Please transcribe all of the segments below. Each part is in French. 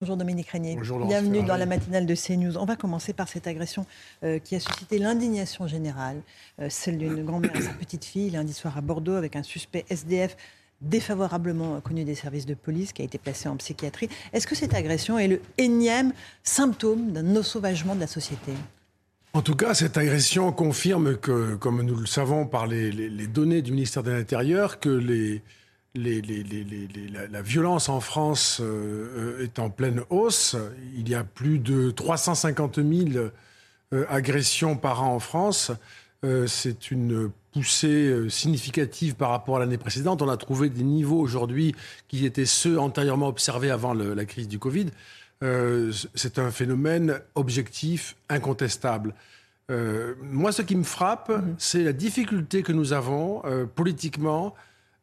Bonjour Dominique Régnier. Bonjour Laurence Bienvenue Ferrari. dans la matinale de CNews. On va commencer par cette agression euh, qui a suscité l'indignation générale, euh, celle d'une grand-mère et sa petite fille lundi soir à Bordeaux avec un suspect SDF défavorablement connu des services de police qui a été placé en psychiatrie. Est-ce que cette agression est le énième symptôme d'un ossauvagement de la société? En tout cas, cette agression confirme que, comme nous le savons par les, les- les données du ministère de l'Intérieur, que les, les- les- les- les- les- la, la violence en France euh, euh, est en pleine hausse. Il y a plus de 350 000 euh, agressions par an en France. Euh, C'est une poussée significative par rapport à l'année précédente. On a trouvé des niveaux aujourd'hui qui étaient ceux antérieurement observés avant le- la crise du Covid. C'est un phénomène objectif, incontestable. Moi, ce qui me frappe, c'est la difficulté que nous avons politiquement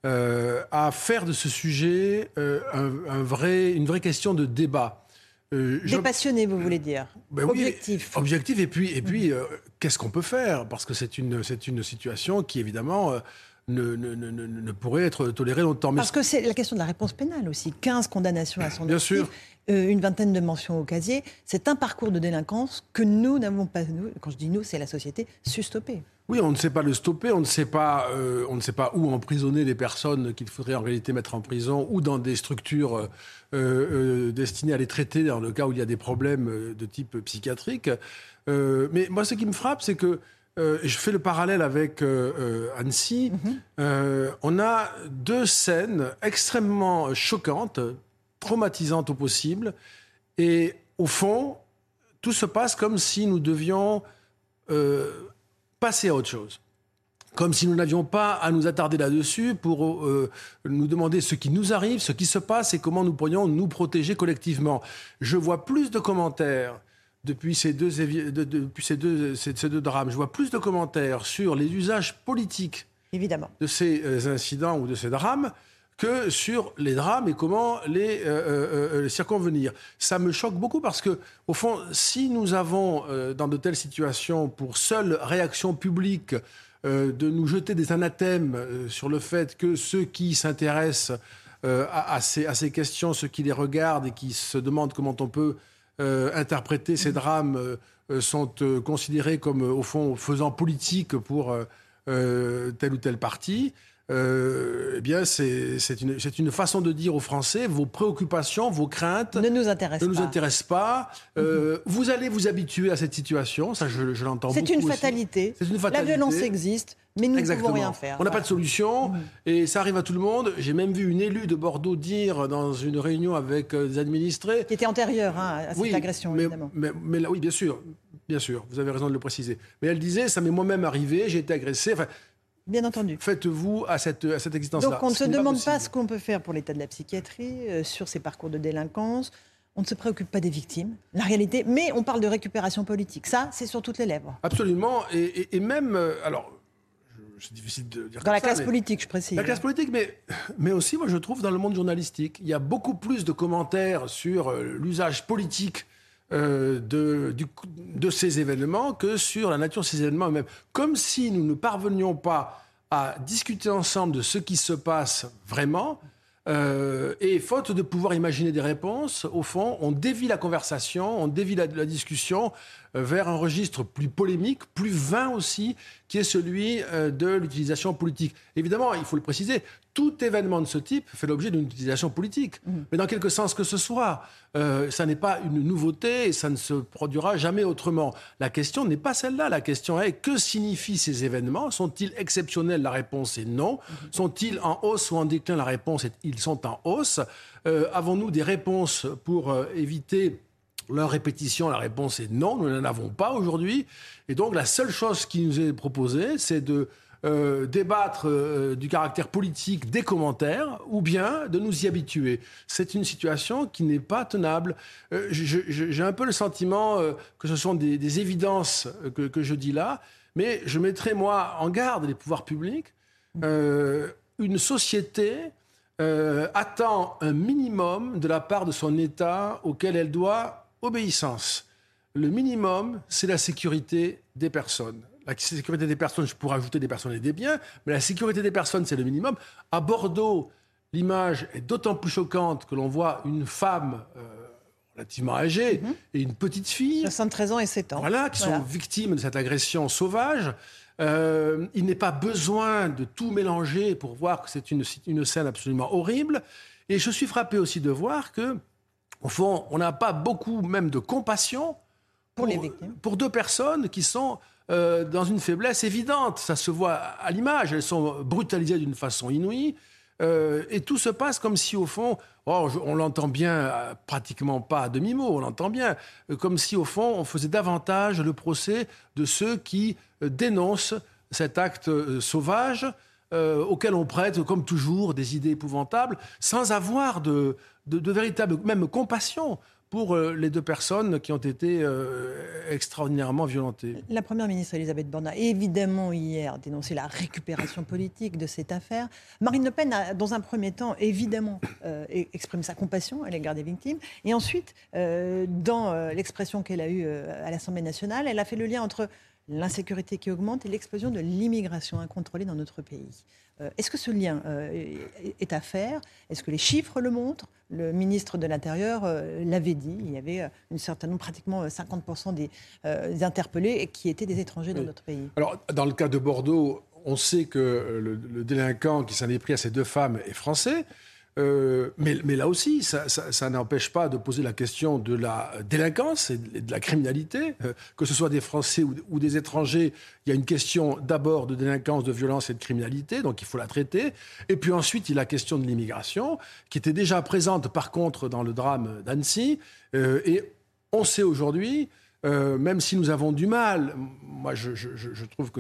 euh, à faire de ce sujet euh, un, un vrai, une vraie question de débat. Euh, je- Dépassionné, vous voulez dire ben oui, Objectif. objectif, et puis, et puis euh, qu'est-ce qu'on peut faire? Parce que c'est une, c'est une situation qui, évidemment, ne, ne, ne, ne- ne pourrait être tolérée longtemps. Mais Parce que c'est la question de la réponse pénale aussi. 15 condamnations à son Bien actif, sûr. Euh, une vingtaine de mentions au casier. C'est un parcours de délinquance que nous n'avons pas, nous, quand je dis nous, c'est la société, su stopper. Oui, on ne sait pas le stopper, on ne sait pas, euh, on ne sait pas où emprisonner les personnes qu'il faudrait en réalité mettre en prison ou dans des structures euh, euh, destinées à les traiter dans le cas où il y a des problèmes de type psychiatrique. Mais moi, ce qui me frappe, c'est que je fais le parallèle avec Annecy. Euh, on a deux scènes extrêmement choquantes, traumatisantes au possible, et au fond, tout se passe comme si nous devions euh, passer à autre chose. Comme si nous n'avions pas à nous attarder là-dessus pour euh, nous demander ce qui nous arrive, ce qui se passe et comment nous pourrions nous protéger collectivement. Je vois plus de commentaires depuis ces deux, évi- de- de- depuis ces deux, ces- ces deux drames. Je vois plus de commentaires sur les usages politiques Évidemment. de ces euh, incidents ou de ces drames que sur les drames et comment les, euh, euh, euh, les circonvenir. Ça me choque beaucoup parce que, au fond, si nous avons dans de telles situations pour seule réaction publique de nous jeter des anathèmes sur le fait que ceux qui s'intéressent à, ces, à ces questions, ceux qui les regardent et qui se demandent comment on peut interpréter ces drames sont considérés comme, au fond, faisant politique pour tel ou tel parti. Euh, eh bien, c'est une, façon de dire aux Français vos préoccupations, vos craintes Ne nous intéresse ne nous pas. Mhm. intéressent pas. Euh, Vous allez vous habituer à cette situation, ça je, je l'entends beaucoup. C'est une fatalité. C'est une La violence existe, mais nous ne pouvons rien faire. On n'a pas de solution et ça arrive à tout le monde. J'ai même vu une élue de Bordeaux dire dans une réunion avec euh, des administrés. Qui était antérieure hein, à cette Oui, agression, mais, évidemment. mais, mais là, oui, bien sûr, bien sûr, vous avez raison de le préciser. Mais elle disait, ça m'est moi-même arrivé, j'ai été agressé. Enfin, Bien entendu. faites-vous à cette, à cette existence-là. Donc on ne se pas demande pas ce qu'on peut faire pour l'état de la psychiatrie, euh, sur ces parcours de délinquance. On ne se préoccupe pas des victimes, la réalité, mais on parle de récupération politique. Ça, c'est sur toutes les lèvres. Absolument. Et, et- et même, euh, alors, c'est difficile de dire Dans la ça, classe mais- politique, je précise. La classe politique, mais, mais aussi, moi, je trouve, dans le monde journalistique, il y a beaucoup plus de commentaires sur euh, l'usage politique euh, de, ces événements que sur la nature de ces événements eux-mêmes. Comme si nous ne parvenions pas à discuter ensemble de ce qui se passe vraiment. euh, et faute de pouvoir imaginer des réponses, au fond, on dévie la conversation, on dévie la, la discussion euh, vers un registre plus polémique, plus vain aussi, qui est celui euh, de l'utilisation politique. Évidemment, il faut le préciser, tout événement de ce type fait l'objet d'une utilisation politique, mais dans quelque sens que ce soit. Euh, ça n'est pas une nouveauté et ça ne se produira jamais autrement. La question n'est pas celle-là. La question est que signifient ces événements? Sont-ils exceptionnels? La réponse est non. Sont-ils en hausse ou en déclin? La réponse est ils sont en hausse. Euh, Avons-nous des réponses pour euh, éviter leur répétition, la réponse est non, nous n'en avons pas aujourd'hui. Et donc la seule chose qui nous est proposée, c'est de euh, débattre euh, du caractère politique des commentaires ou bien de nous y habituer. C'est une situation qui n'est pas tenable. Euh, j'ai un peu le sentiment que ce sont des, évidences que, je dis là, mais je mettrai moi en garde les pouvoirs publics. une société attend un minimum de la part de son État auquel elle doit obéissance. Le minimum, c'est la sécurité des personnes. La sécurité des personnes, je pourrais ajouter des personnes et des biens, mais la sécurité des personnes, c'est le minimum. À Bordeaux, l'image est d'autant plus choquante que l'on voit une femme euh, relativement âgée mhm. et une petite fille. 73 ans et 7 ans. Voilà, qui sont victimes de cette agression sauvage. Euh, il n'est pas besoin de tout mélanger pour voir que c'est une, une scène absolument horrible. Et je suis frappé aussi de voir que, au fond, on n'a pas beaucoup même de compassion pour, les victimes. pour deux personnes qui sont euh, dans une faiblesse évidente. Ça se voit à l'image. Elles sont brutalisées d'une façon inouïe. Euh, et tout se passe comme si, au fond, oh, on l'entend bien, euh, pratiquement pas à demi-mot, on l'entend bien, comme si, au fond, on faisait davantage le procès de ceux qui dénoncent cet acte sauvage auquel on prête, comme toujours, des idées épouvantables, sans avoir de, de, de véritable, même compassion pour euh, les deux personnes qui ont été euh, extraordinairement violentées. La Première ministre Elisabeth Borne a évidemment hier dénoncé la récupération politique de cette affaire. Marine Le Pen a, dans un premier temps, évidemment euh, exprimé sa compassion à l'égard des victimes. Et ensuite, dans l'expression qu'elle a eue à l'Assemblée nationale, elle a fait le lien entre l'insécurité qui augmente et l'explosion de l'immigration incontrôlée dans notre pays. Euh, est-ce que ce lien euh, est à faire? Est-ce que les chiffres le montrent? Le ministre de l'Intérieur euh, l'avait dit. Il y avait une certaine nombre, pratiquement 50% des, interpellés qui étaient des étrangers dans notre pays. Alors, dans le cas de Bordeaux, on sait que le, le délinquant qui s'en est pris à ces deux femmes est français. Euh, mais, là aussi, ça, n'empêche pas de poser la question de la délinquance et de la criminalité. Euh, que ce soit des Français ou, des étrangers, il y a une question d'abord de délinquance, de violence et de criminalité, donc il faut la traiter. Et puis ensuite, il y a la question de l'immigration, qui était déjà présente par contre dans le drame d'Annecy. Euh, et on sait aujourd'hui, même si nous avons du mal, moi je, trouve que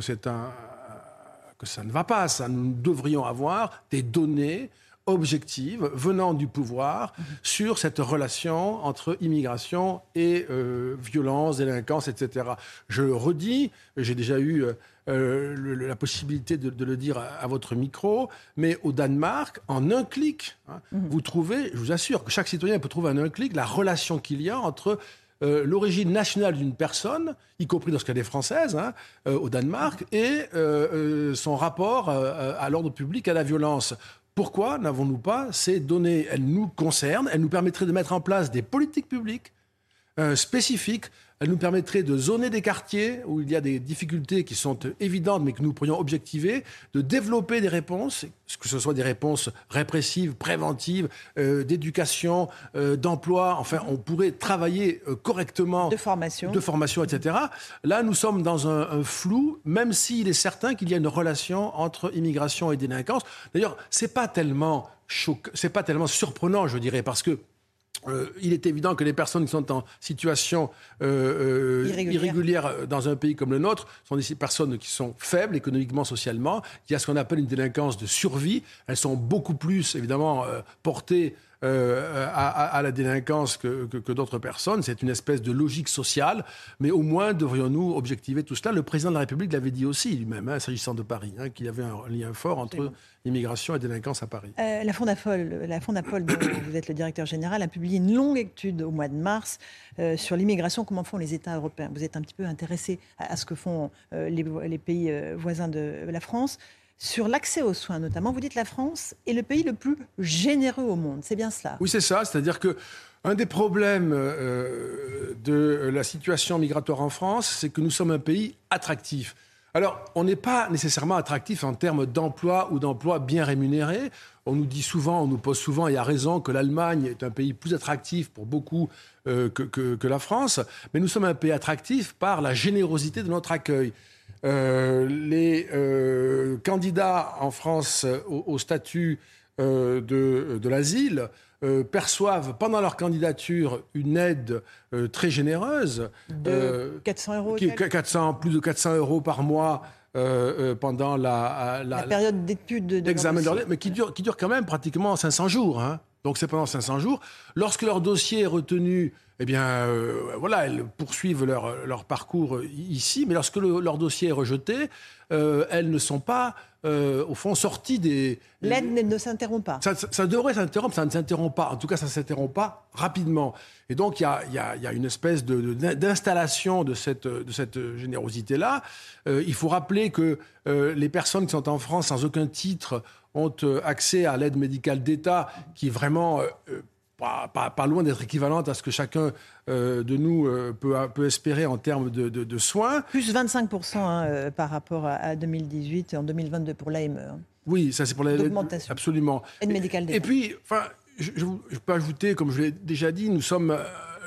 que ça ne va pas, ça. Nous devrions avoir des données objective venant du pouvoir sur cette relation entre immigration et euh, violence, délinquance, etc. Je le redis, j'ai déjà eu euh, euh, la possibilité de, le dire à, votre micro, mais au Danemark, en un clic, hein, mhm. vous trouvez, je vous assure que chaque citoyen peut trouver en un clic la relation qu'il y a entre l'origine nationale d'une personne, y compris lorsqu'elle est française, hein, au Danemark, et son rapport à l'ordre public, à la violence. Pourquoi n'avons-nous pas ces données? Elles nous concernent, elles nous permettraient de mettre en place des politiques publiques euh, spécifiques elle nous permettrait de zoner des quartiers où il y a des difficultés qui sont évidentes, mais que nous pourrions objectiver, de développer des réponses, que ce soit des réponses répressives, préventives, euh, d'éducation, euh, d'emploi. Enfin, on pourrait travailler euh, correctement. De formation. De formation, etc. Là, nous sommes dans un, flou, même s'il est certain qu'il y a une relation entre immigration et délinquance. D'ailleurs, c'est pas tellement c'est pas tellement surprenant, je dirais, parce que euh, il est évident que les personnes qui sont en situation euh, euh, irrégulière. dans un pays comme le nôtre sont des personnes qui sont faibles économiquement, socialement. Il y a ce qu'on appelle une délinquance de survie. Elles sont beaucoup plus, évidemment, portées euh, à, la délinquance que, d'autres personnes. C'est une espèce de logique sociale, mais au moins devrions-nous objectiver tout cela. Le président de la République l'avait dit aussi lui-même, hein, s'agissant de Paris, hein, qu'il y avait un lien fort entre immigration et délinquance à Paris. Euh, la Fondapol, la Fondapol dont vous êtes le directeur général, a publié une longue étude au mois de mars euh, sur l'immigration, comment font les États européens. Vous êtes un petit peu intéressé à, ce que font les, pays voisins de la France. Sur l'accès aux soins notamment, vous dites la France est le pays le plus généreux au monde. C'est bien cela Oui, c'est ça. C'est-à-dire que un des problèmes euh, de la situation migratoire en France, c'est que nous sommes un pays attractif. Alors, on n'est pas nécessairement attractif en termes d'emploi ou d'emploi bien rémunérés. On nous dit souvent, on nous pose souvent, et à raison, que l'Allemagne est un pays plus attractif pour beaucoup euh, que, la France. Mais nous sommes un pays attractif par la générosité de notre accueil. Euh, les euh, candidats en France au, statut euh, de, l'asile perçoivent pendant leur candidature une aide très généreuse. De 400 euros 400, Plus de 400 euros par mois pendant la, la, période d'étude d'examen de, mais qui dure, qui dure quand même pratiquement 500 jours. Hein. Donc c'est pendant 500 jours. Lorsque leur dossier est retenu, eh bien, euh, voilà, elles poursuivent leur, leur parcours ici. Mais lorsque leur dossier est rejeté, euh, elles ne sont pas, euh, au fond, sorties des. L'aide ne s'interrompt pas. Ça, devrait s'interrompre, ça ne s'interrompt pas. En tout cas, ça ne s'interrompt pas rapidement. Et donc, il y a, y, a, y a, une espèce d'installation de, de, cette, de cette générosité-là. il faut rappeler que les personnes qui sont en France sans aucun titre ont euh, accès à l'aide médicale d'État qui est vraiment euh, euh, pas, loin d'être équivalente à ce que chacun de nous peut, peut, espérer en termes de, soins. Plus 25% hein, par rapport à, 2018 et en 2022 pour l'AME. Hein. Oui, ça c'est pour l'augmentation. Absolument. Aide médicale. Et puis, enfin, je, je, peux ajouter, comme je l'ai déjà dit, nous sommes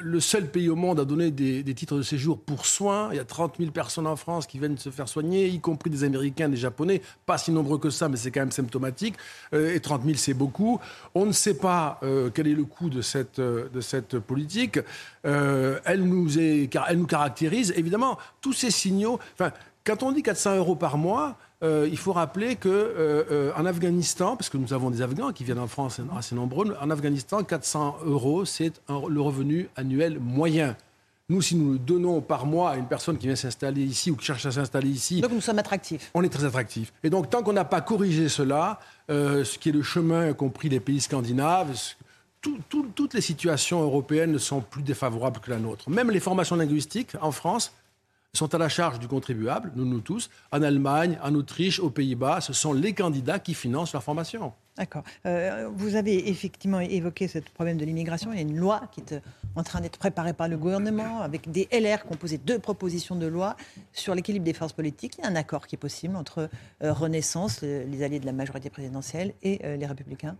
le seul pays au monde à donner des, titres de séjour pour soins. Il y a 30 000 personnes en France qui viennent se faire soigner, y compris des Américains, des Japonais. Pas si nombreux que ça, mais c'est quand même symptomatique. Euh, et 30 000, c'est beaucoup. On ne sait pas euh, quel est le coût de cette, euh, politique. elle, nous caractérise. Évidemment, tous ces signaux. Quand on dit 400 euros par mois, euh, il faut rappeler que euh, euh, en Afghanistan, parce que nous avons des Afghans qui viennent en France assez nombreux, en Afghanistan, 400 euros, c'est le revenu annuel moyen. Nous, si nous le donnons par mois à une personne qui vient s'installer ici ou qui cherche à s'installer ici. Donc nous sommes attractifs. On est très attractifs. Et donc, tant qu'on n'a pas corrigé cela, ce qui est le chemin, y compris les pays scandinaves, toutes les situations européennes ne sont plus défavorables que la nôtre. Même les formations linguistiques en France sont à la charge du contribuable, nous, nous tous. En Allemagne, en Autriche, aux Pays-Bas, ce sont les candidats qui financent leur formation. D'accord. Euh, vous avez effectivement évoqué ce problème de l'immigration. Il y a une loi qui est en train d'être préparée par le gouvernement avec des LR qui ont posé deux propositions de loi sur l'équilibre des forces politiques. Il y a un accord qui est possible entre euh, Renaissance, les alliés de la majorité présidentielle, et euh, les Républicains.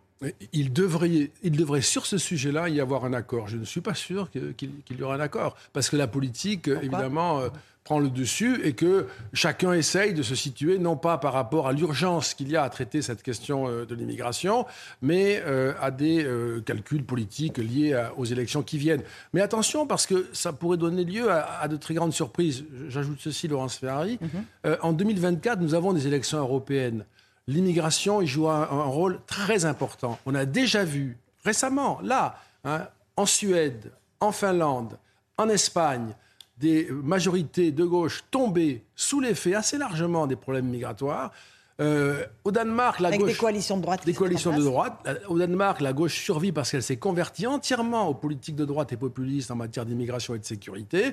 Il devrait, il devrait sur ce sujet-là y avoir un accord. Je ne suis pas sûr qu'il y aura un accord. Parce que la politique, évidemment prend le dessus et que chacun essaye de se situer non pas par rapport à l'urgence qu'il y a à traiter cette question euh, de l'immigration, mais euh, à des euh, calculs politiques liés aux élections qui viennent. Mais attention, parce que ça pourrait donner lieu à, de très grandes surprises. J'ajoute ceci, Laurence Ferrari. Mhm. en 2024, nous avons des élections européennes. L'immigration y joue un, rôle très important. On a déjà vu récemment, là, hein, en Suède, en Finlande, en Espagne, des majorités de gauche tombées sous l'effet assez largement des problèmes migratoires. Euh, au Danemark, la Avec gauche. Des coalitions de droite. Des coalitions de droite. Au Danemark, la gauche survit parce qu'elle s'est convertie entièrement aux politiques de droite et populistes en matière d'immigration et de sécurité.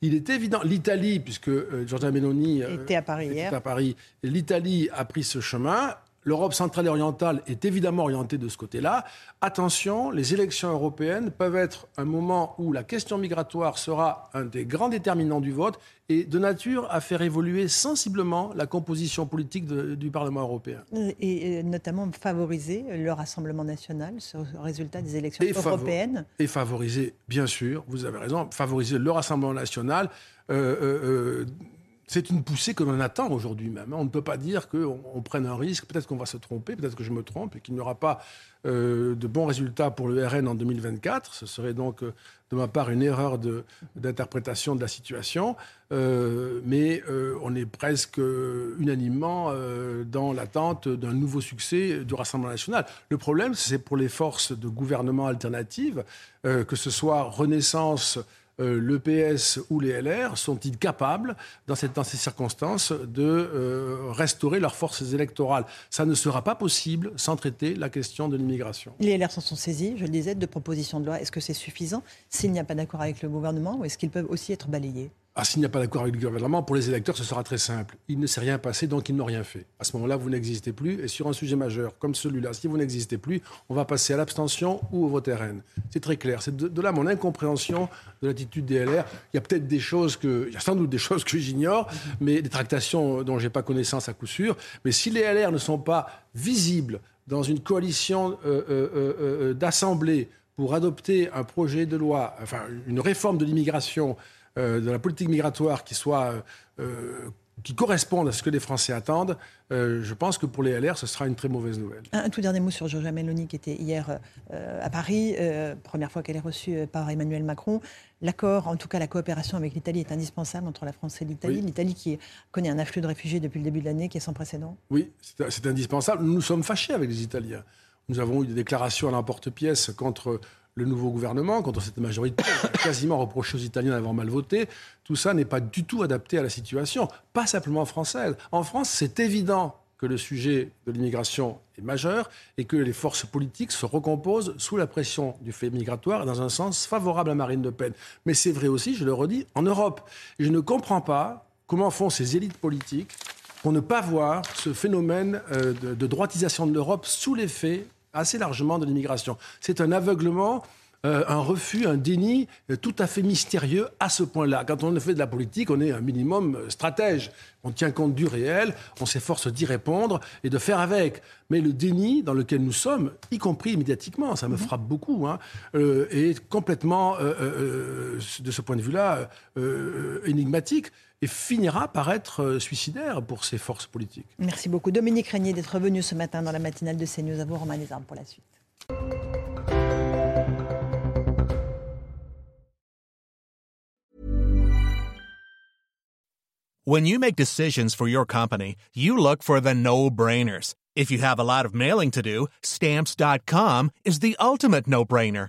Il est évident. L'Italie, puisque euh, Giorgia Meloni euh, était à Paris hier. à Paris, l'Italie a pris ce chemin. L'Europe centrale et orientale est évidemment orientée de ce côté-là. Attention, les élections européennes peuvent être un moment où la question migratoire sera un des grands déterminants du vote et de nature à faire évoluer sensiblement la composition politique du Parlement européen. Et, notamment favoriser le Rassemblement national, ce résultat des élections européennes. et favoriser, bien sûr, vous avez raison, favoriser le Rassemblement national. Euh, euh, euh, c'est une poussée que l'on attend aujourd'hui même. On ne peut pas dire qu'on on prenne un risque, peut-être qu'on va se tromper, peut-être que je me trompe et qu'il n'y aura pas euh, de bons résultats pour le RN en 2024. Ce serait donc euh, de ma part une erreur d'interprétation de, la situation. Euh, mais on est presque unanimement dans l'attente d'un nouveau succès du Rassemblement national. Le problème, c'est pour les forces de gouvernement alternatives, que ce soit Renaissance, euh, le PS ou les LR sont-ils capables, dans, ces circonstances, de euh, restaurer leurs forces électorales? Ça ne sera pas possible sans traiter la question de l'immigration. Les LR s'en sont saisis, je le disais, de propositions de loi. Est-ce que c'est suffisant S'il n'y a pas d'accord avec le gouvernement, ou est-ce qu'ils peuvent aussi être balayés? Ah, s'il n'y a pas d'accord avec le gouvernement, pour les électeurs, ce sera très simple. Il ne s'est rien passé, donc ils n'ont rien fait. À ce moment-là, vous n'existez plus. Et sur un sujet majeur comme celui-là, si vous n'existez plus, on va passer à l'abstention ou au vote RN. C'est très clair. C'est de, là mon incompréhension de l'attitude des LR. Il y a peut-être des choses que, il y a sans doute des choses que j'ignore, mais des tractations dont je n'ai pas connaissance à coup sûr. Mais si les LR ne sont pas visibles dans une coalition euh, euh, euh, d'assemblée pour adopter un projet de loi, enfin une réforme de l'immigration euh, de la politique migratoire qui soit euh, qui correspondent à ce que les Français attendent, euh, je pense que pour les LR, ce sera une très mauvaise nouvelle. Un, tout dernier mot sur Giorgia Meloni, qui était hier euh, à Paris, euh, première fois qu'elle est reçue par Emmanuel Macron. L'accord, en tout cas la coopération avec l'Italie, est indispensable entre la France et l'Italie. L'Italie qui connaît un afflux de réfugiés depuis le début de l'année qui est sans précédent. Oui, c'est indispensable. Nous nous sommes fâchés avec les Italiens. Nous avons eu des déclarations à l'emporte-pièce contre le nouveau gouvernement, contre cette majorité, quasiment reproché aux Italiens d'avoir mal voté. Tout ça n'est pas du tout adapté à la situation, pas simplement française. En France, c'est évident que le sujet de l'immigration est majeur et que les forces politiques se recomposent sous la pression du fait migratoire dans un sens favorable à Marine Le Pen. Mais c'est vrai aussi, je le redis, en Europe. Je ne comprends pas comment font ces élites politiques pour ne pas voir ce phénomène euh, de droitisation de l'Europe sous l'effet assez largement de l'immigration. C'est un aveuglement euh, un refus, un déni euh, tout à fait mystérieux à ce point-là. Quand on fait de la politique, on est un minimum euh, stratège. On tient compte du réel, on s'efforce d'y répondre et de faire avec. Mais le déni dans lequel nous sommes, y compris médiatiquement, ça me mhm. frappe beaucoup, hein, est complètement, de ce point de vue-là, énigmatique et finira par être suicidaire pour ces forces politiques. Merci beaucoup Dominique Régnier d'être venu ce matin dans la matinale de CNews. À vous Romain Desarmes pour la suite. When you make decisions for your company, you look for the no-brainers. If you have a lot of mailing to do, stamps.com is the ultimate no-brainer.